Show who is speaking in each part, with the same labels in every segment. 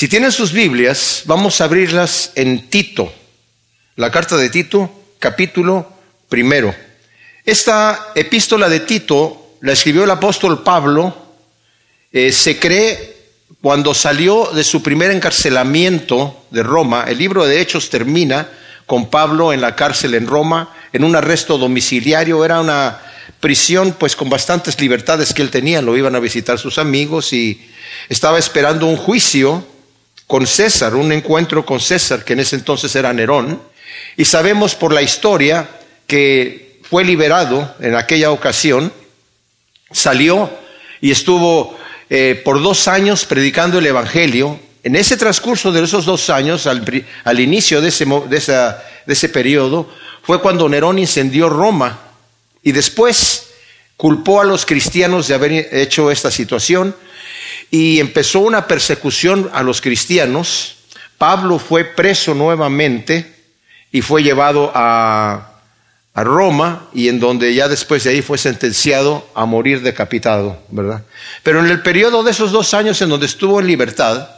Speaker 1: Si tienen sus Biblias, vamos a abrirlas en Tito, la carta de Tito, capítulo primero. Esta epístola de Tito la escribió el apóstol Pablo, eh, se cree cuando salió de su primer encarcelamiento de Roma. El libro de Hechos termina con Pablo en la cárcel en Roma, en un arresto domiciliario, era una prisión pues con bastantes libertades que él tenía, lo iban a visitar sus amigos y estaba esperando un juicio con César, un encuentro con César, que en ese entonces era Nerón, y sabemos por la historia que fue liberado en aquella ocasión, salió y estuvo eh, por dos años predicando el Evangelio. En ese transcurso de esos dos años, al, inicio de ese, de ese periodo, fue cuando Nerón incendió Roma y después culpó a los cristianos de haber hecho esta situación y empezó una persecución a los cristianos. Pablo fue preso nuevamente y fue llevado a, Roma y en donde ya después de ahí fue sentenciado a morir decapitado, ¿verdad? Pero en el periodo de esos dos años en donde estuvo en libertad,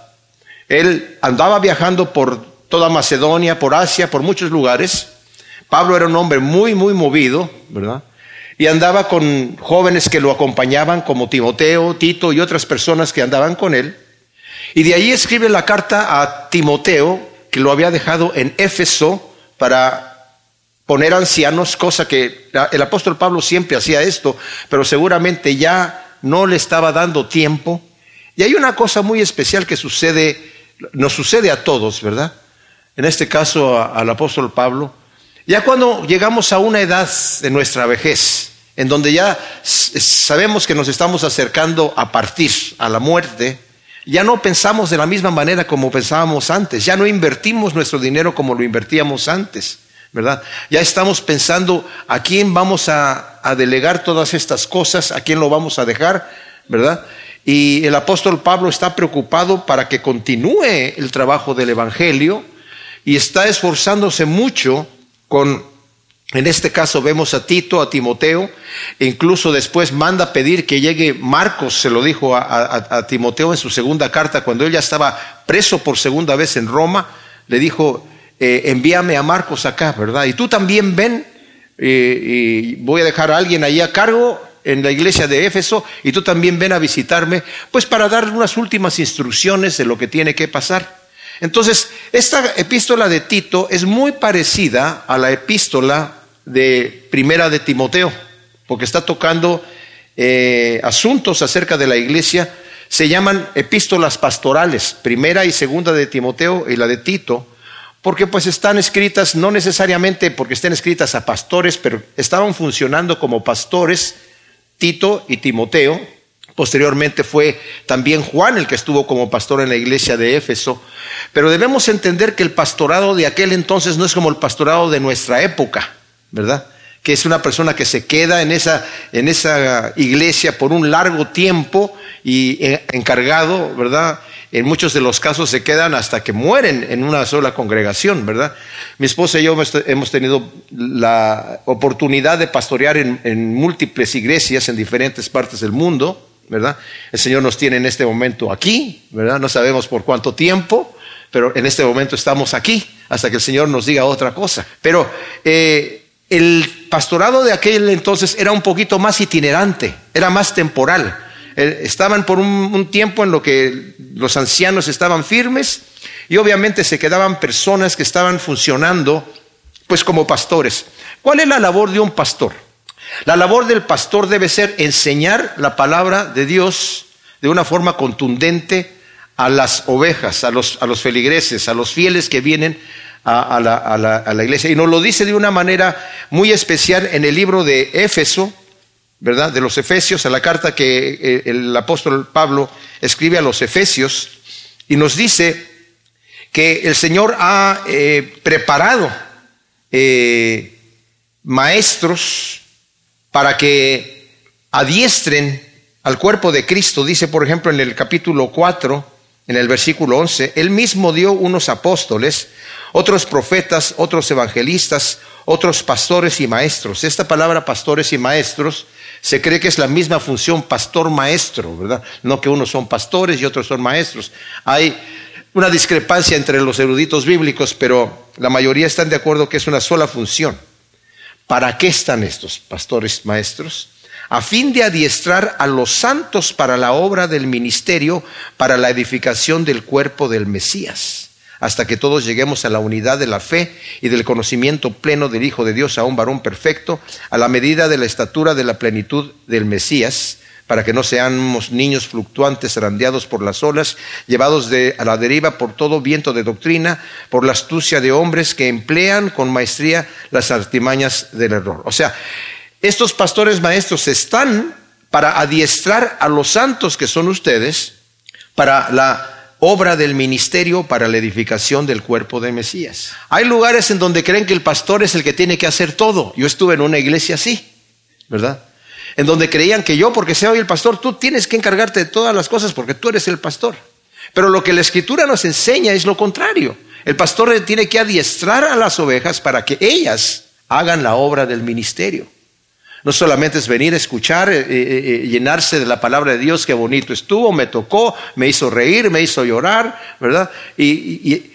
Speaker 1: él andaba viajando por toda Macedonia, por Asia, por muchos lugares. Pablo era un hombre muy, muy movido, ¿verdad? Y andaba con jóvenes que lo acompañaban, como Timoteo, Tito y otras personas que andaban con él. Y de ahí escribe la carta a Timoteo, que lo había dejado en Éfeso para poner ancianos, cosa que el apóstol Pablo siempre hacía esto, pero seguramente ya no le estaba dando tiempo. Y hay una cosa muy especial que sucede, nos sucede a todos, ¿verdad? En este caso al apóstol Pablo, ya cuando llegamos a una edad de nuestra vejez, en donde ya sabemos que nos estamos acercando a partir, a la muerte, ya no pensamos de la misma manera como pensábamos antes, ya no invertimos nuestro dinero como lo invertíamos antes, ¿verdad? Ya estamos pensando a quién vamos a, a delegar todas estas cosas, a quién lo vamos a dejar, ¿verdad? Y el apóstol Pablo está preocupado para que continúe el trabajo del Evangelio y está esforzándose mucho con, en este caso vemos a Tito, a Timoteo, e incluso después manda pedir que llegue Marcos, se lo dijo a, Timoteo en su segunda carta, cuando él ya estaba preso por segunda vez en Roma, le dijo, eh, envíame a Marcos acá, ¿verdad? Y tú también ven, eh, y voy a dejar a alguien ahí a cargo en la iglesia de Éfeso, y tú también ven a visitarme, pues para dar unas últimas instrucciones de lo que tiene que pasar. Entonces, esta epístola de Tito es muy parecida a la epístola de Primera de Timoteo, porque está tocando eh, asuntos acerca de la iglesia. Se llaman epístolas pastorales, Primera y Segunda de Timoteo y la de Tito, porque pues están escritas no necesariamente porque estén escritas a pastores, pero estaban funcionando como pastores Tito y Timoteo Posteriormente fue también Juan el que estuvo como pastor en la iglesia de Éfeso. Pero debemos entender que el pastorado de aquel entonces no es como el pastorado de nuestra época, ¿verdad? Que es una persona que se queda en esa, en esa iglesia por un largo tiempo y eh, encargado, ¿verdad? En muchos de los casos se quedan hasta que mueren en una sola congregación, ¿verdad? Mi esposa y yo hemos tenido la oportunidad de pastorear en, en múltiples iglesias en diferentes partes del mundo. ¿Verdad? El Señor nos tiene en este momento aquí, ¿verdad? No sabemos por cuánto tiempo, pero en este momento estamos aquí hasta que el Señor nos diga otra cosa. Pero eh, el pastorado de aquel entonces era un poquito más itinerante, era más temporal. Eh, estaban por un, tiempo en lo que los ancianos estaban firmes y obviamente se quedaban personas que estaban funcionando pues como pastores. ¿Cuál es la labor de un pastor? La labor del pastor debe ser enseñar la palabra de Dios de una forma contundente a las ovejas, a los, feligreses, a los fieles que vienen a, la, iglesia. Y nos lo dice de una manera muy especial en el libro de Éfeso, ¿verdad? De los Efesios, a la carta que eh, el apóstol Pablo escribe a los Efesios, y nos dice que el Señor ha eh, preparado eh, maestros, para que adiestren al cuerpo de Cristo. Dice, por ejemplo, en el capítulo 4, en el versículo 11, Él mismo dio unos apóstoles, otros profetas, otros evangelistas, otros pastores y maestros. Esta palabra pastores y maestros se cree que es la misma función pastor-maestro, ¿verdad? No que unos son pastores y otros son maestros. Hay una discrepancia entre los eruditos bíblicos, pero la mayoría están de acuerdo que es una sola función. ¿Para qué están estos pastores maestros? A fin de adiestrar a los santos para la obra del ministerio, para la edificación del cuerpo del Mesías, hasta que todos lleguemos a la unidad de la fe y del conocimiento pleno del Hijo de Dios, a un varón perfecto, a la medida de la estatura de la plenitud del Mesías para que no seamos niños fluctuantes, randeados por las olas, llevados de, a la deriva por todo viento de doctrina, por la astucia de hombres que emplean con maestría las artimañas del error. O sea, estos pastores maestros están para adiestrar a los santos que son ustedes para la obra del ministerio para la edificación del cuerpo de Mesías. Hay lugares en donde creen que el pastor es el que tiene que hacer todo. Yo estuve en una iglesia así, ¿verdad? En donde creían que yo, porque sea hoy el pastor, tú tienes que encargarte de todas las cosas porque tú eres el pastor. Pero lo que la escritura nos enseña es lo contrario. El pastor tiene que adiestrar a las ovejas para que ellas hagan la obra del ministerio. No solamente es venir a escuchar, eh, eh, eh, llenarse de la palabra de Dios, qué bonito estuvo, me tocó, me hizo reír, me hizo llorar, ¿verdad? Y,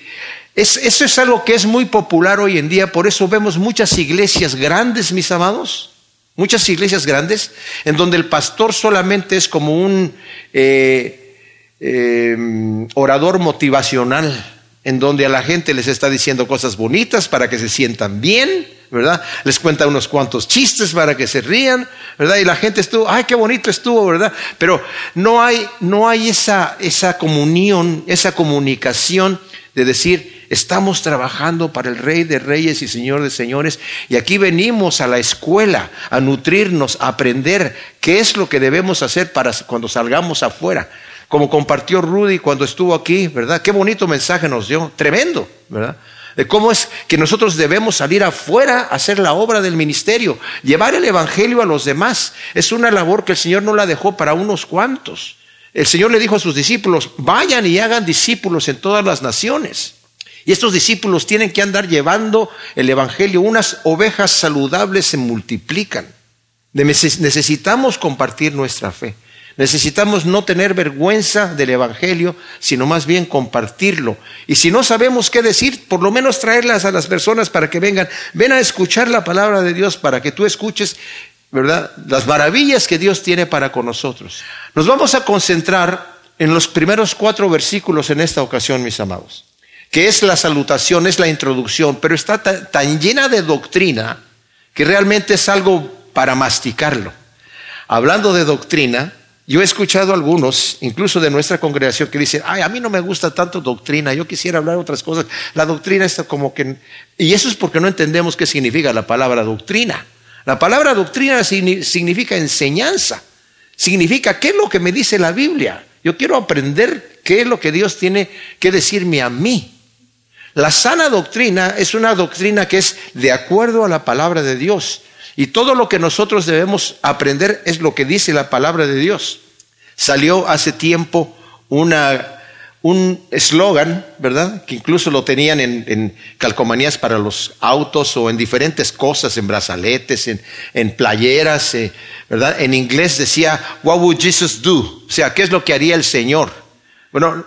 Speaker 1: eso es algo que es muy popular hoy en día, por eso vemos muchas iglesias grandes, mis amados, Muchas iglesias grandes en donde el pastor solamente es como un eh, em, orador motivacional, en donde a la gente les está diciendo cosas bonitas para que se sientan bien, ¿verdad? Les cuenta unos cuantos chistes para que se rían, ¿verdad? Y la gente estuvo, ay, qué bonito estuvo, ¿verdad? Pero no hay, no hay esa, esa comunión, esa comunicación de decir, Estamos trabajando para el Rey de Reyes y Señor de Señores y aquí venimos a la escuela a nutrirnos, a aprender qué es lo que debemos hacer para cuando salgamos afuera. Como compartió Rudy cuando estuvo aquí, ¿verdad? Qué bonito mensaje nos dio, tremendo, ¿verdad? De cómo es que nosotros debemos salir afuera a hacer la obra del ministerio, llevar el Evangelio a los demás. Es una labor que el Señor no la dejó para unos cuantos. El Señor le dijo a sus discípulos, vayan y hagan discípulos en todas las naciones. Y estos discípulos tienen que andar llevando el Evangelio. Unas ovejas saludables se multiplican. Necesitamos compartir nuestra fe. Necesitamos no tener vergüenza del Evangelio, sino más bien compartirlo. Y si no sabemos qué decir, por lo menos traerlas a las personas para que vengan. Ven a escuchar la palabra de Dios para que tú escuches, ¿verdad? Las maravillas que Dios tiene para con nosotros. Nos vamos a concentrar en los primeros cuatro versículos en esta ocasión, mis amados que es la salutación, es la introducción, pero está tan, llena de doctrina que realmente es algo para masticarlo. Hablando de doctrina, yo he escuchado algunos, incluso de nuestra congregación, que dicen, ay, a mí no me gusta tanto doctrina, yo quisiera hablar otras cosas. La doctrina está como que... Y eso es porque no entendemos qué significa la palabra doctrina. La palabra doctrina significa enseñanza, significa qué es lo que me dice la Biblia. Yo quiero aprender qué es lo que Dios tiene que decirme a mí. La sana doctrina es una doctrina que es de acuerdo a la palabra de Dios. Y todo lo que nosotros debemos aprender es lo que dice la palabra de Dios. Salió hace tiempo una, un eslogan, ¿verdad? Que incluso lo tenían en, calcomanías para los autos o en diferentes cosas, en brazaletes, en, en playeras, eh, ¿verdad? En inglés decía, What would Jesus do? O sea, ¿qué es lo que haría el Señor? Bueno,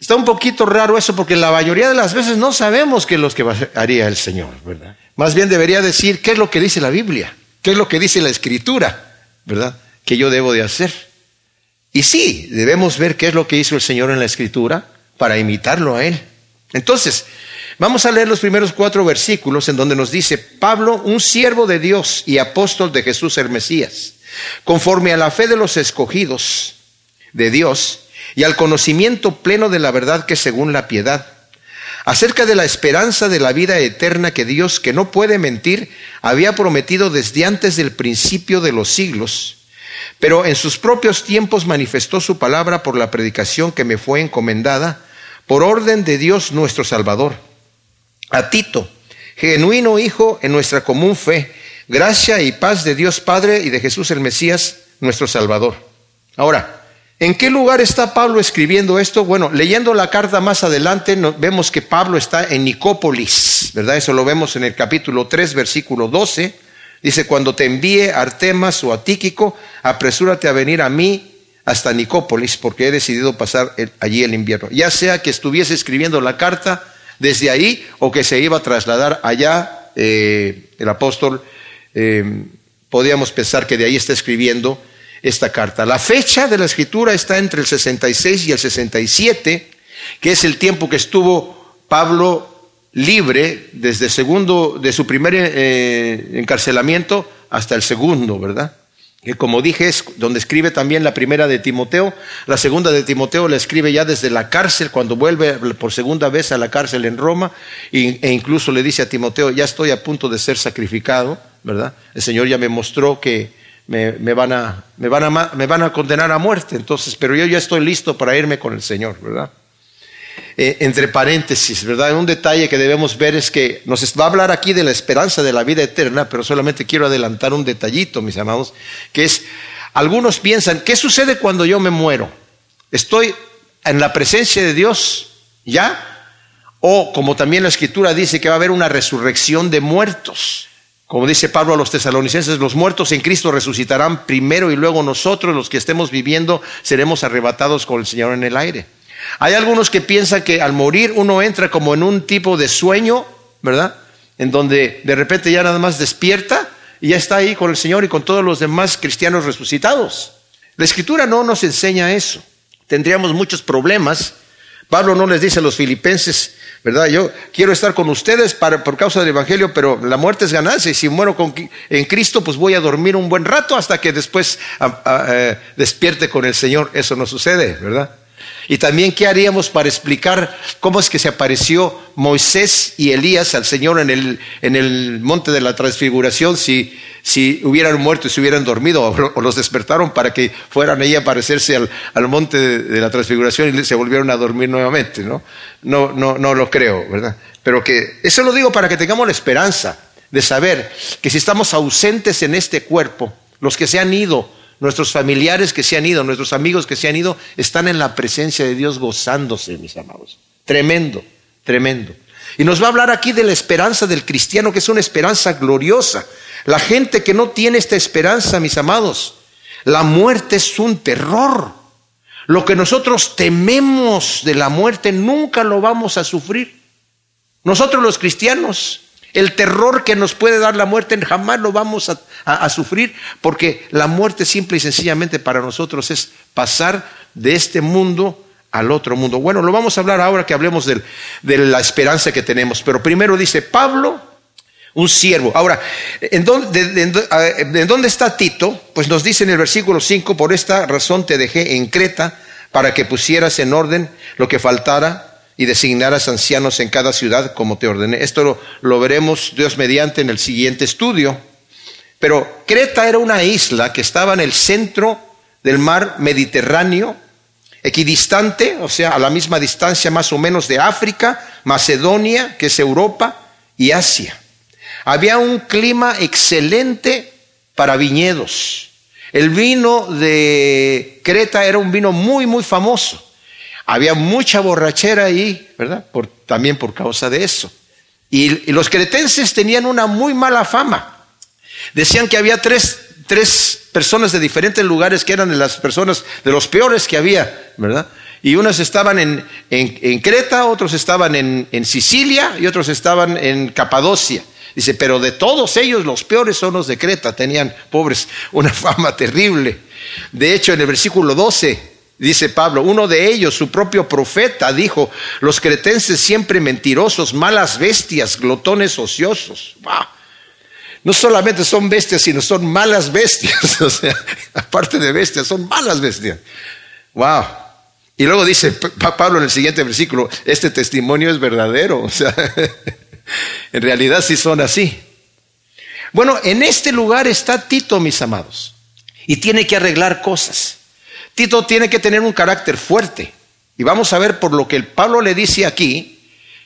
Speaker 1: Está un poquito raro eso porque la mayoría de las veces no sabemos qué es lo que haría el Señor, ¿verdad? Más bien debería decir qué es lo que dice la Biblia, qué es lo que dice la Escritura, ¿verdad? Que yo debo de hacer. Y sí, debemos ver qué es lo que hizo el Señor en la Escritura para imitarlo a Él. Entonces, vamos a leer los primeros cuatro versículos en donde nos dice, Pablo, un siervo de Dios y apóstol de Jesús el Mesías, conforme a la fe de los escogidos de Dios, y al conocimiento pleno de la verdad que según la piedad, acerca de la esperanza de la vida eterna que Dios, que no puede mentir, había prometido desde antes del principio de los siglos, pero en sus propios tiempos manifestó su palabra por la predicación que me fue encomendada, por orden de Dios nuestro Salvador. A Tito, genuino hijo en nuestra común fe, gracia y paz de Dios Padre y de Jesús el Mesías, nuestro Salvador. Ahora, ¿En qué lugar está Pablo escribiendo esto? Bueno, leyendo la carta más adelante vemos que Pablo está en Nicópolis, ¿verdad? Eso lo vemos en el capítulo 3, versículo 12. Dice, cuando te envíe Artemas o a Tíquico, apresúrate a venir a mí, hasta Nicópolis porque he decidido pasar allí el invierno. Ya sea que estuviese escribiendo la carta desde ahí o que se iba a trasladar allá, eh, el apóstol, eh, podíamos pensar que de ahí está escribiendo esta carta. La fecha de la escritura está entre el 66 y el 67, que es el tiempo que estuvo Pablo libre desde segundo, de su primer eh, encarcelamiento hasta el segundo, ¿verdad? que como dije es donde escribe también la primera de Timoteo, la segunda de Timoteo la escribe ya desde la cárcel, cuando vuelve por segunda vez a la cárcel en Roma, e incluso le dice a Timoteo, ya estoy a punto de ser sacrificado, ¿verdad? El Señor ya me mostró que me, van, a, me, van, a, me van a condenar a muerte, entonces, pero yo ya estoy listo para irme con el Señor, ¿verdad? Eh, entre paréntesis, ¿verdad? Un detalle que debemos ver es que nos va a hablar aquí de la esperanza de la vida eterna, pero solamente quiero adelantar un detallito, mis amados, que es, algunos piensan, ¿qué sucede cuando yo me muero? ¿Estoy en la presencia de Dios ya? O como también la escritura dice que va a haber una resurrección de muertos. Como dice Pablo a los tesalonicenses, los muertos en Cristo resucitarán primero y luego nosotros, los que estemos viviendo, seremos arrebatados con el Señor en el aire. Hay algunos que piensan que al morir uno entra como en un tipo de sueño, ¿verdad? En donde de repente ya nada más despierta y ya está ahí con el Señor y con todos los demás cristianos resucitados. La escritura no nos enseña eso. Tendríamos muchos problemas. Pablo no les dice a los filipenses, ¿verdad? Yo quiero estar con ustedes para, por causa del Evangelio, pero la muerte es ganancia y si muero en Cristo, pues voy a dormir un buen rato hasta que después eh, despierte con el Señor. Eso no sucede, ¿verdad? Y también qué haríamos para explicar cómo es que se apareció Moisés y Elías al Señor en el, en el monte de la transfiguración si, si hubieran muerto y se hubieran dormido o, los despertaron para que fueran ahí a aparecerse al, al monte de, la transfiguración y se volvieron a dormir nuevamente, ¿no? No, no, no lo creo, ¿verdad? Pero que eso lo digo para que tengamos la esperanza de saber que si estamos ausentes en este cuerpo, los que se han ido Nuestros familiares que se han ido, nuestros amigos que se han ido, están en la presencia de Dios gozándose, mis amados. Tremendo, tremendo. Y nos va a hablar aquí de la esperanza del cristiano, que es una esperanza gloriosa. La gente que no tiene esta esperanza, mis amados, la muerte es un terror. Lo que nosotros tememos de la muerte nunca lo vamos a sufrir. Nosotros los cristianos el terror que nos puede dar la muerte jamás lo vamos a, sufrir porque la muerte simple y sencillamente para nosotros es pasar de este mundo al otro mundo. Bueno, lo vamos a hablar ahora que hablemos de, la esperanza que tenemos. Pero primero dice Pablo, un siervo. Ahora, ¿en dónde, ¿en dónde está Tito? Pues nos dice en el versículo 5, por esta razón te dejé en Creta para que pusieras en orden lo que faltara y designarás ancianos en cada ciudad como te ordené. Esto lo, veremos Dios mediante en el siguiente estudio. Pero Creta era una isla que estaba en el centro del mar Mediterráneo, equidistante, o sea, a la misma distancia más o menos de África, Macedonia, que es Europa, y Asia. Había un clima excelente para viñedos. El vino de Creta era un vino muy, muy famoso. Había mucha borrachera ahí, ¿verdad? también por causa de eso. Y, los cretenses tenían una muy mala fama. Decían que había tres, personas de diferentes lugares que eran de las personas, de los peores que había, ¿verdad? Y unas estaban en, Creta, otros estaban en, en, Sicilia y otros estaban en Capadocia. Dice, pero de todos ellos los peores son los de Creta, tenían, pobres, una fama terrible. De hecho, en el versículo 12 Dice Pablo, uno de ellos, su propio profeta, dijo, los cretenses siempre mentirosos, malas bestias, glotones ociosos. No solamente son bestias, sino son malas bestias. o sea, aparte de bestias, son malas bestias. Wow. Y luego dice Pablo en el siguiente versículo, este testimonio es verdadero. O sea, en realidad sí son así. Bueno, en este lugar está Tito, mis amados, y tiene que arreglar cosas. Tito tiene que tener un carácter fuerte. Y vamos a ver por lo que el Pablo le dice aquí,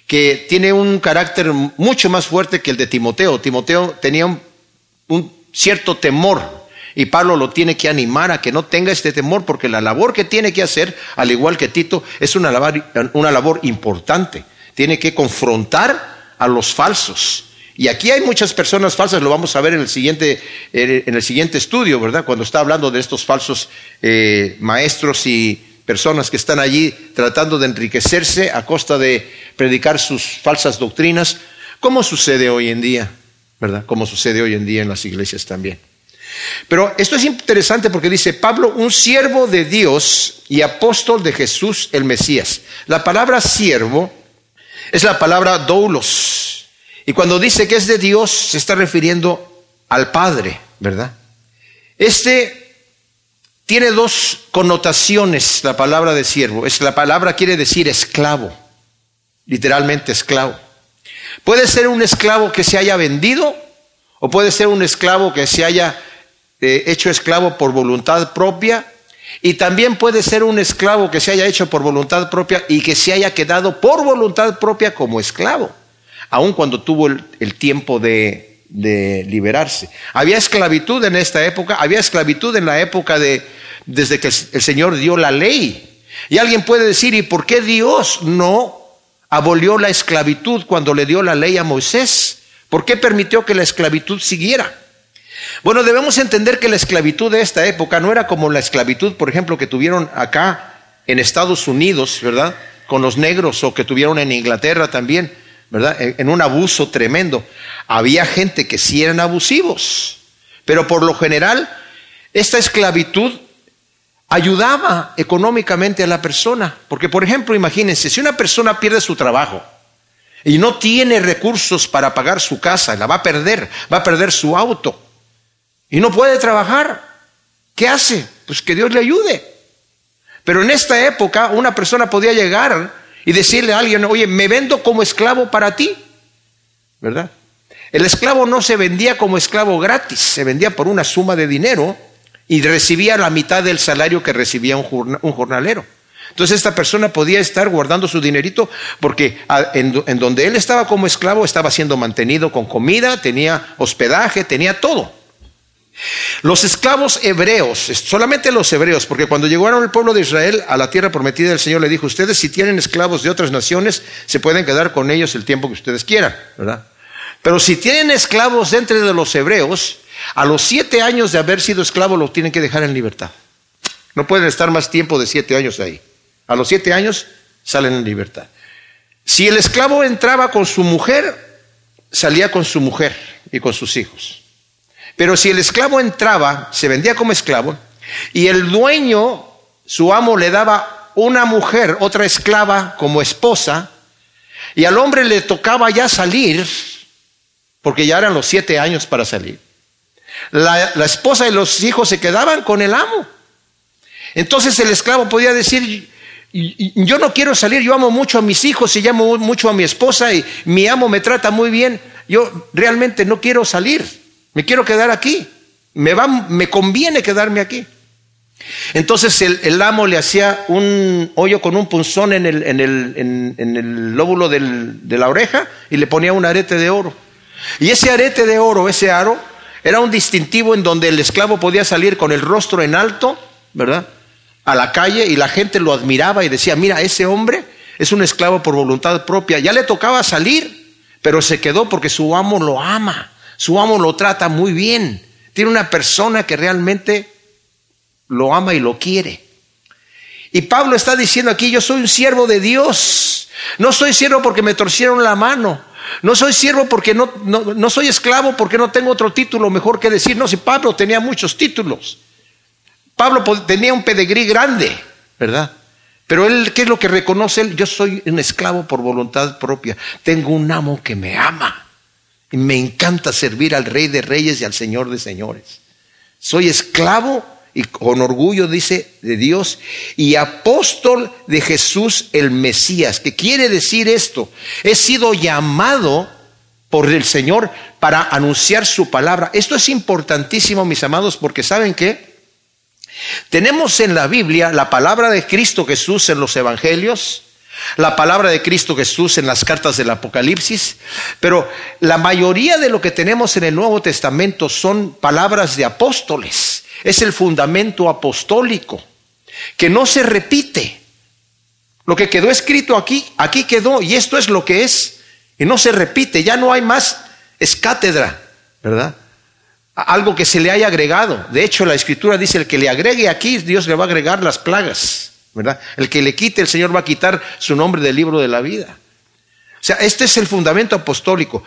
Speaker 1: que tiene un carácter mucho más fuerte que el de Timoteo. Timoteo tenía un, cierto temor y Pablo lo tiene que animar a que no tenga este temor porque la labor que tiene que hacer, al igual que Tito, es una labor, una labor importante. Tiene que confrontar a los falsos Y aquí hay muchas personas falsas, lo vamos a ver en el siguiente, en el siguiente estudio, ¿verdad? Cuando está hablando de estos falsos eh, maestros y personas que están allí tratando de enriquecerse a costa de predicar sus falsas doctrinas, como sucede hoy en día, ¿verdad? Como sucede hoy en día en las iglesias también. Pero esto es interesante porque dice Pablo, un siervo de Dios y apóstol de Jesús el Mesías. La palabra siervo es la palabra doulos. Y cuando dice que es de Dios, se está refiriendo al Padre, ¿verdad? Este tiene dos connotaciones, la palabra de siervo. Es, la palabra quiere decir esclavo, literalmente esclavo. Puede ser un esclavo que se haya vendido o puede ser un esclavo que se haya eh, hecho esclavo por voluntad propia y también puede ser un esclavo que se haya hecho por voluntad propia y que se haya quedado por voluntad propia como esclavo, aun cuando tuvo el, tiempo de, de, liberarse. Había esclavitud en esta época, había esclavitud en la época de desde que el Señor dio la ley. Y alguien puede decir, ¿y por qué Dios no abolió la esclavitud cuando le dio la ley a Moisés? ¿Por qué permitió que la esclavitud siguiera? Bueno, debemos entender que la esclavitud de esta época no era como la esclavitud, por ejemplo, que tuvieron acá en Estados Unidos, ¿verdad? Con los negros o que tuvieron en Inglaterra también, En un abuso tremendo. Había gente que sí eran abusivos, pero por lo general esta esclavitud ayudaba económicamente a la persona. Porque, por ejemplo, imagínense, si una persona pierde su trabajo y no tiene recursos para pagar su casa, la va a perder, va a perder su auto, y no puede trabajar, ¿qué hace? Pues que Dios le ayude. Pero en esta época una persona podía llegar y decirle a alguien, oye, me vendo como esclavo para ti, ¿verdad? El esclavo no se vendía como esclavo gratis, se vendía por una suma de dinero y recibía la mitad del salario que recibía un, jornalero. Entonces esta persona podía estar guardando su dinerito porque en, en donde él estaba como esclavo estaba siendo mantenido con comida, tenía hospedaje, tenía todo. Los esclavos hebreos, solamente los hebreos, porque cuando llegaron el pueblo de Israel a la tierra prometida, el Señor le dijo, ustedes si tienen esclavos de otras naciones, se pueden quedar con ellos el tiempo que ustedes quieran, ¿verdad? Pero si tienen esclavos entre de los hebreos, a los siete años de haber sido esclavo los tienen que dejar en libertad. No pueden estar más tiempo de siete años ahí. A los siete años salen en libertad. Si el esclavo entraba con su mujer, salía con su mujer y con sus hijos. Pero si el esclavo entraba, se vendía como esclavo, y el dueño, su amo, le daba una mujer, otra esclava como esposa, y al hombre le tocaba ya salir, porque ya eran los siete años para salir. La, esposa y los hijos se quedaban con el amo. Entonces el esclavo podía decir, yo no quiero salir, yo amo mucho a mis hijos y amo mucho a mi esposa y mi amo me trata muy bien, yo realmente no quiero salir. Me quiero quedar aquí. Me, va, me conviene quedarme aquí. Entonces el, amo le hacía un hoyo con un punzón en el, en el, en, el lóbulo de la oreja y le ponía un arete de oro. Y ese arete de oro, ese aro, era un distintivo en donde el esclavo podía salir con el rostro en alto, ¿verdad? A la calle y la gente lo admiraba y decía, mira, ese hombre es un esclavo por voluntad propia. Ya le tocaba salir, pero se quedó porque su amo lo ama. Su amo lo trata muy bien. Tiene una persona que realmente lo ama y lo quiere. Y Pablo está diciendo aquí, yo soy un siervo de Dios. No soy siervo porque me torcieron la mano. No soy siervo porque no, no, soy esclavo porque no tengo otro título mejor que decir. No, si Pablo tenía muchos títulos. Pablo tenía un pedigrí grande, ¿verdad? Pero él, ¿qué es lo que reconoce él? Yo soy un esclavo por voluntad propia. Tengo un amo que me ama. Y me encanta servir al Rey de Reyes y al Señor de Señores. Soy esclavo y con orgullo dice de Dios y apóstol de Jesús el Mesías. ¿Qué quiere decir esto? He sido llamado por el Señor para anunciar su palabra. Esto es importantísimo, mis amados, porque ¿saben qué? Tenemos en la Biblia la palabra de Cristo Jesús en los evangelios, la palabra de Cristo Jesús en las cartas del Apocalipsis, pero la mayoría de lo que tenemos en el Nuevo Testamento son palabras de apóstoles. Es el fundamento apostólico, que no se repite. Lo que quedó escrito aquí, aquí quedó, y esto es lo que es, y no se repite, ya no hay más es cátedra, ¿verdad? Algo que se le haya agregado. De hecho, la escritura dice, el que le agregue aquí, Dios le va a agregar las plagas, El que le quite, el Señor va a quitar su nombre del libro de la vida. O sea, este es el fundamento apostólico.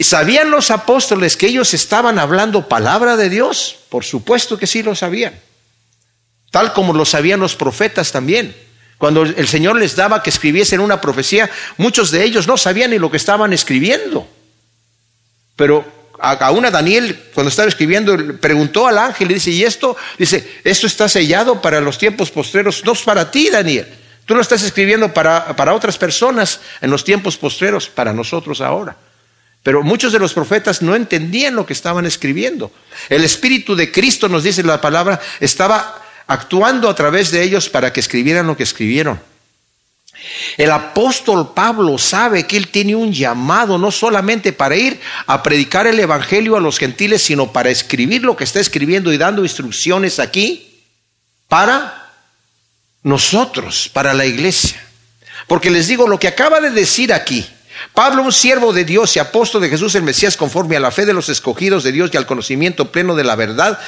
Speaker 1: ¿Sabían los apóstoles que ellos estaban hablando palabra de Dios? Por supuesto que sí lo sabían. Tal como lo sabían los profetas también. Cuando el Señor les daba que escribiesen una profecía, muchos de ellos no sabían ni lo que estaban escribiendo. Pero aún a Daniel, cuando estaba escribiendo, preguntó al ángel y dice, ¿y esto? Dice, esto está sellado para los tiempos postreros, no es para ti, Daniel. Tú lo estás escribiendo para, para otras personas en los tiempos postreros, para nosotros ahora. Pero muchos de los profetas no entendían lo que estaban escribiendo. El Espíritu de Cristo, nos dice la palabra, estaba actuando a través de ellos para que escribieran lo que escribieron. El apóstol Pablo sabe que él tiene un llamado no solamente para ir a predicar el Evangelio a los gentiles, sino para escribir lo que está escribiendo y dando instrucciones aquí para nosotros, para la iglesia. Porque les digo, lo que acaba de decir aquí, Pablo, un siervo de Dios y apóstol de Jesús el Mesías, conforme a la fe de los escogidos de Dios y al conocimiento pleno de la verdad,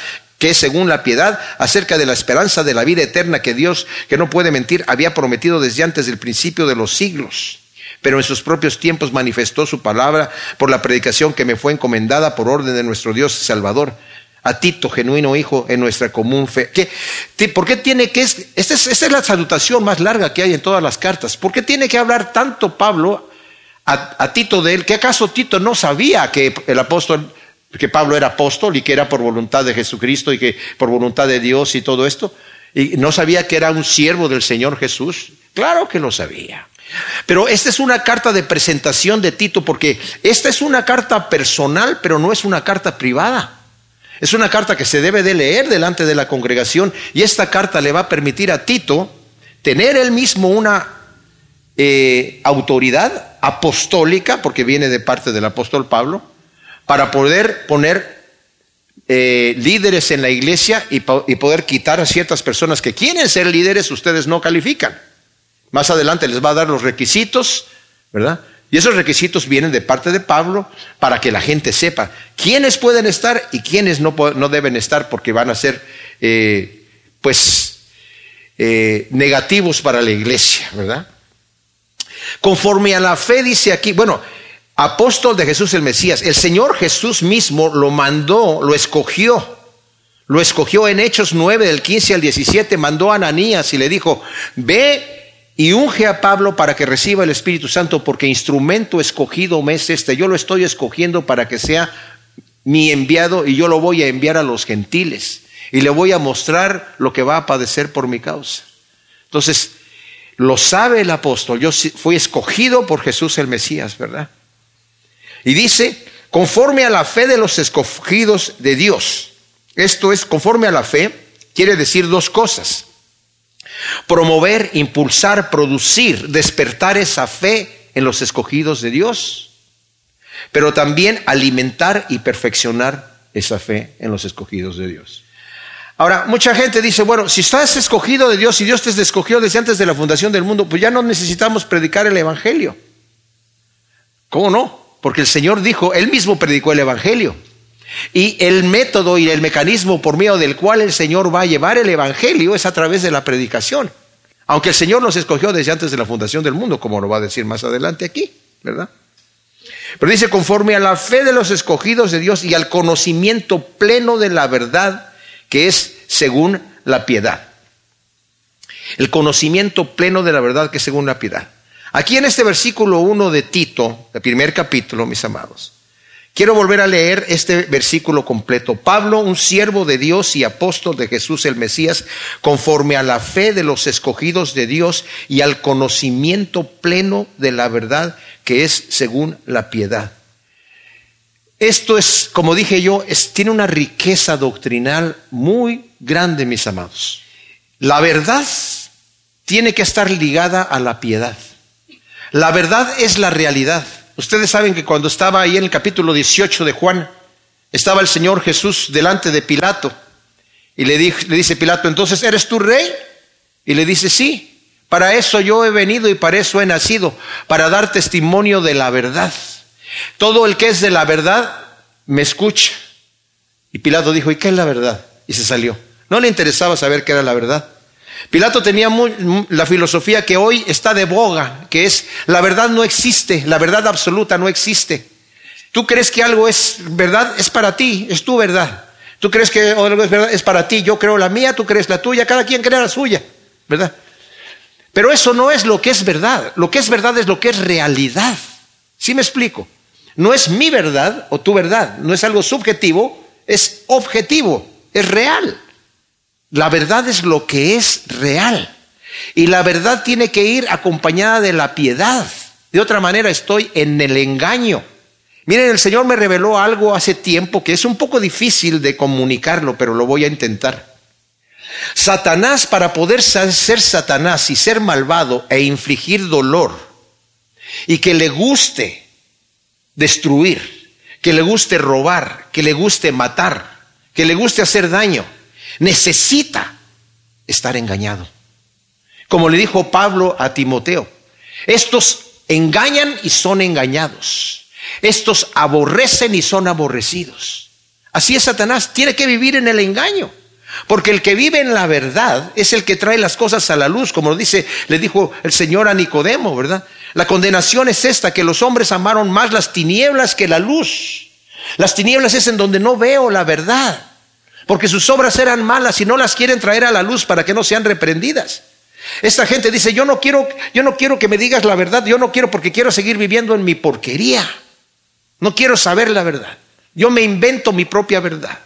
Speaker 1: que es según la piedad, acerca de la esperanza de la vida eterna que Dios, que no puede mentir, había prometido desde antes del principio de los siglos. Pero en sus propios tiempos manifestó su palabra por la predicación que me fue encomendada por orden de nuestro Dios Salvador a Tito, genuino hijo, en nuestra común fe. ¿Qué, ¿Por qué tiene que.? Esta es, esta es la salutación más larga que hay en todas las cartas. ¿Por qué tiene que hablar tanto Pablo a, Tito de él, que acaso Tito no sabía que el apóstol, que Pablo era apóstol y que era por voluntad de Jesucristo y que por voluntad de Dios y todo esto, y no sabía que era un siervo del Señor Jesús. Claro que lo sabía. Pero esta es una carta de presentación de Tito porque esta es una carta personal, pero no es una carta privada. Es una carta que se debe de leer delante de la congregación y esta carta le va a permitir a Tito tener él mismo una eh, autoridad apostólica, porque viene de parte del apóstol Pablo, para poder poner eh, líderes en la iglesia y, poder quitar a ciertas personas que quieren ser líderes, ustedes no califican. Más adelante les va a dar los requisitos, ¿verdad? Y esos requisitos vienen de parte de Pablo para que la gente sepa quiénes pueden estar y quiénes no, no deben estar porque van a ser, eh, pues, eh, negativos para la iglesia, ¿verdad? Conforme a la fe dice aquí, bueno, apóstol de Jesús el Mesías, el Señor Jesús mismo lo mandó, lo escogió. Lo escogió en Hechos 9 del 15 al 17, mandó a Ananías y le dijo, ve y unge a Pablo para que reciba el Espíritu Santo, porque instrumento escogido me es este. Yo lo estoy escogiendo para que sea mi enviado y yo lo voy a enviar a los gentiles y le voy a mostrar lo que va a padecer por mi causa. Entonces, lo sabe el apóstol. Yo fui escogido por Jesús el Mesías, ¿verdad? Y dice, conforme a la fe de los escogidos de Dios. Esto es, conforme a la fe, quiere decir dos cosas. Promover, impulsar, producir, despertar esa fe en los escogidos de Dios. Pero también alimentar y perfeccionar esa fe en los escogidos de Dios. Ahora, mucha gente dice, bueno, si estás escogido de Dios y Dios te escogió desde antes de la fundación del mundo, pues ya no necesitamos predicar el Evangelio. ¿Cómo no? Porque el Señor dijo, Él mismo predicó el Evangelio. Y el método y el mecanismo por medio del cual el Señor va a llevar el Evangelio es a través de la predicación. Aunque el Señor nos escogió desde antes de la fundación del mundo, como lo va a decir más adelante aquí, ¿verdad? Pero dice, conforme a la fe de los escogidos de Dios y al conocimiento pleno de la verdad, que es según la piedad. El conocimiento pleno de la verdad que es según la piedad. Aquí en este versículo 1 de Tito, el primer capítulo, mis amados, quiero volver a leer este versículo completo. Pablo, un siervo de Dios y apóstol de Jesús el Mesías, conforme a la fe de los escogidos de Dios y al conocimiento pleno de la verdad que es según la piedad. Esto es, como dije yo, tiene una riqueza doctrinal muy grande, mis amados. La verdad tiene que estar ligada a la piedad. La verdad es la realidad. Ustedes saben que cuando estaba ahí en el capítulo 18 de Juan, estaba el Señor Jesús delante de Pilato y le, le dice Pilato, entonces, ¿eres tu rey? Y le dice, sí, para eso yo he venido y para eso he nacido, para dar testimonio de la verdad. Todo el que es de la verdad me escucha. Y Pilato dijo, ¿y qué es la verdad? Y se salió. No le interesaba saber qué era la verdad. Pilato tenía la filosofía que hoy está de boga, que es la verdad no existe, la verdad absoluta no existe. Tú crees que algo es verdad, es para ti, es tu verdad. Tú crees que algo es verdad, es para ti, yo creo la mía, tú crees la tuya, cada quien cree la suya, ¿verdad? Pero eso no es lo que es verdad, lo que es verdad es lo que es realidad. ¿Sí me explico? No es mi verdad o tu verdad, no es algo subjetivo, es objetivo, es real. La verdad es lo que es real. Y la verdad tiene que ir acompañada de la piedad. De otra manera estoy en el engaño. Miren, el Señor me reveló algo hace tiempo que es un poco difícil de comunicarlo, pero lo voy a intentar. Satanás, para poder ser Satanás y ser malvado e infligir dolor, y que le guste destruir, que le guste robar, que le guste matar, que le guste hacer daño, necesita estar engañado. Como le dijo Pablo a Timoteo, estos engañan y son engañados. Estos aborrecen y son aborrecidos. Así es Satanás, tiene que vivir en el engaño. Porque el que vive en la verdad es el que trae las cosas a la luz, como dice, le dijo el Señor a Nicodemo, ¿verdad? La condenación es esta, que los hombres amaron más las tinieblas que la luz. Las tinieblas es en donde no veo la verdad porque sus obras eran malas y no las quieren traer a la luz para que no sean reprendidas. Esta gente dice, yo no quiero, yo no quiero que me digas la verdad, yo no quiero porque quiero seguir viviendo en mi porquería. No quiero saber la verdad. Yo me invento mi propia verdad.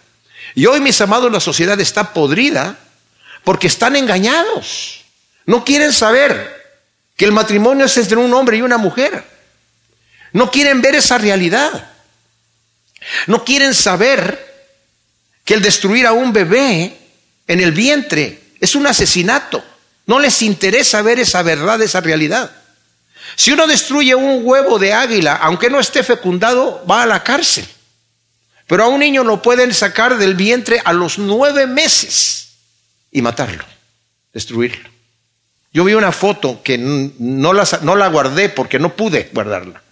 Speaker 1: Y hoy, mis amados, la sociedad está podrida porque están engañados. No quieren saber que el matrimonio es entre un hombre y una mujer. No quieren ver esa realidad. No quieren saber que el destruir a un bebé en el vientre es un asesinato. No les interesa ver esa verdad, esa realidad. Si uno destruye un huevo de águila, aunque no esté fecundado, va a la cárcel. Pero a un niño lo pueden sacar del vientre a los nueve meses y matarlo, destruirlo. Yo vi una foto que no la, no la guardé porque no pude guardarla,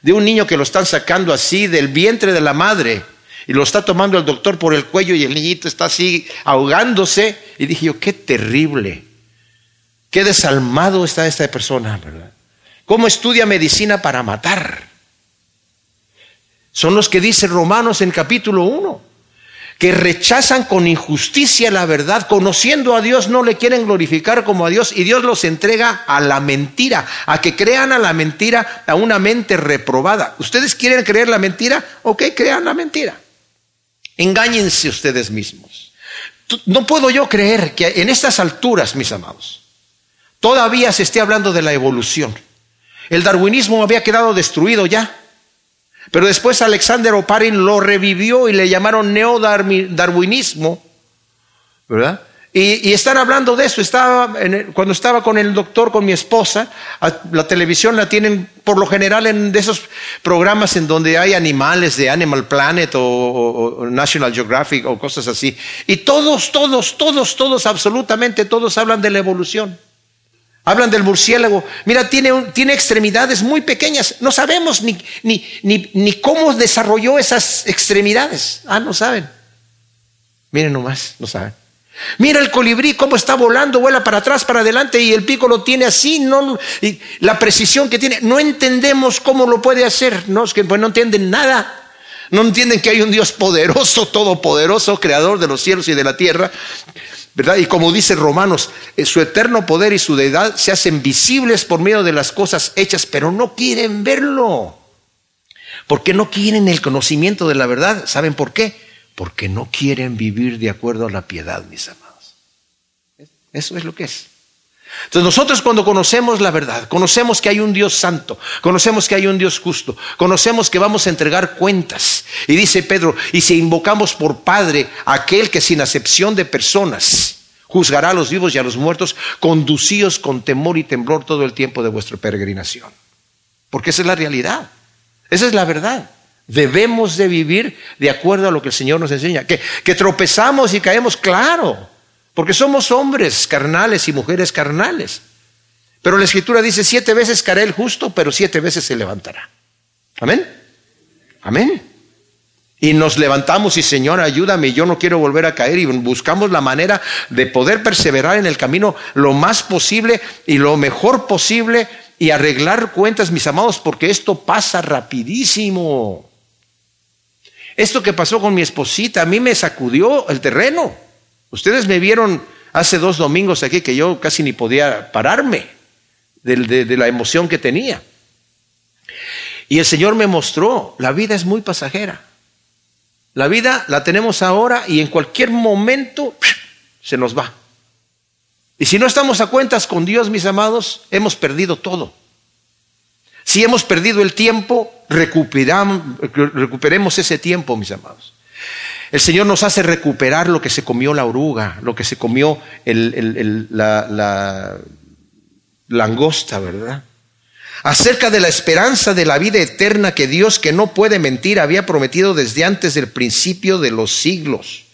Speaker 1: de un niño que lo están sacando así del vientre de la madre y lo está tomando el doctor por el cuello y el niñito está así ahogándose. Y dije yo, qué terrible, qué desalmado está esta persona, ¿verdad? ¿Cómo estudia medicina para matar? Son los que dice Romanos en capítulo 1 que rechazan con injusticia la verdad, conociendo a Dios no le quieren glorificar como a Dios y Dios los entrega a la mentira, a que crean a la mentira, a una mente reprobada. ¿Ustedes quieren creer la mentira? Ok, crean la mentira. Engáñense ustedes mismos. No puedo yo creer que en estas alturas, mis amados, todavía se esté hablando de la evolución. El darwinismo había quedado destruido ya. Pero después Alexander Oparin lo revivió y le llamaron neodarwinismo, ¿verdad? Y, están hablando de eso. Estaba cuando estaba con el doctor, con mi esposa, la televisión la tienen por lo general en de esos programas en donde hay animales de Animal Planet o, National Geographic o cosas así. Y todos, todos, todos, todos, absolutamente todos hablan de la evolución. Hablan del murciélago. Mira, tiene, tiene extremidades muy pequeñas. No sabemos ni, ni, ni, ni cómo desarrolló esas extremidades. Ah, no saben. Miren nomás, no saben. Mira el colibrí cómo está volando, vuela para atrás, para adelante y el pico lo tiene así, no, y la precisión que tiene. No entendemos cómo lo puede hacer, no, que pues no entienden nada. No entienden que hay un Dios poderoso, todopoderoso, creador de los cielos y de la tierra, ¿verdad? Y como dice Romanos, eh, su eterno poder y su deidad se hacen visibles por medio de las cosas hechas, pero no quieren verlo. Porque no quieren el conocimiento de la verdad. ¿Saben por qué? Porque no quieren vivir de acuerdo a la piedad, mis amados. Eso es lo que es. Entonces nosotros cuando conocemos la verdad, conocemos que hay un Dios santo, conocemos que hay un Dios justo, conocemos que vamos a entregar cuentas. Y dice Pedro, y si invocamos por Padre aquel que sin acepción de personas juzgará a los vivos y a los muertos, conducíos con temor y temblor todo el tiempo de vuestra peregrinación. Porque esa es la realidad, esa es la verdad. Debemos de vivir de acuerdo a lo que el Señor nos enseña. Que, que tropezamos y caemos, claro, porque somos hombres carnales y mujeres carnales. Pero la Escritura dice, siete veces caerá el justo, pero siete veces se levantará. Amén. Amén. Y nos levantamos y Señor, ayúdame, yo no quiero volver a caer y buscamos la manera de poder perseverar en el camino lo más posible y lo mejor posible y arreglar cuentas, mis amados, porque esto pasa rapidísimo. Esto que pasó con mi esposita, a mí me sacudió el terreno. Ustedes me vieron hace dos domingos aquí que yo casi ni podía pararme de, la emoción que tenía. Y el Señor me mostró, la vida es muy pasajera. La vida la tenemos ahora y en cualquier momento se nos va. Y si no estamos a cuentas con Dios, mis amados, hemos perdido todo. Si hemos perdido el tiempo, recuperemos ese tiempo, mis amados. El Señor nos hace recuperar lo que se comió la oruga, lo que se comió la, la langosta, ¿verdad? Acerca de la esperanza de la vida eterna que Dios, que no puede mentir, había prometido desde antes del principio de los siglos.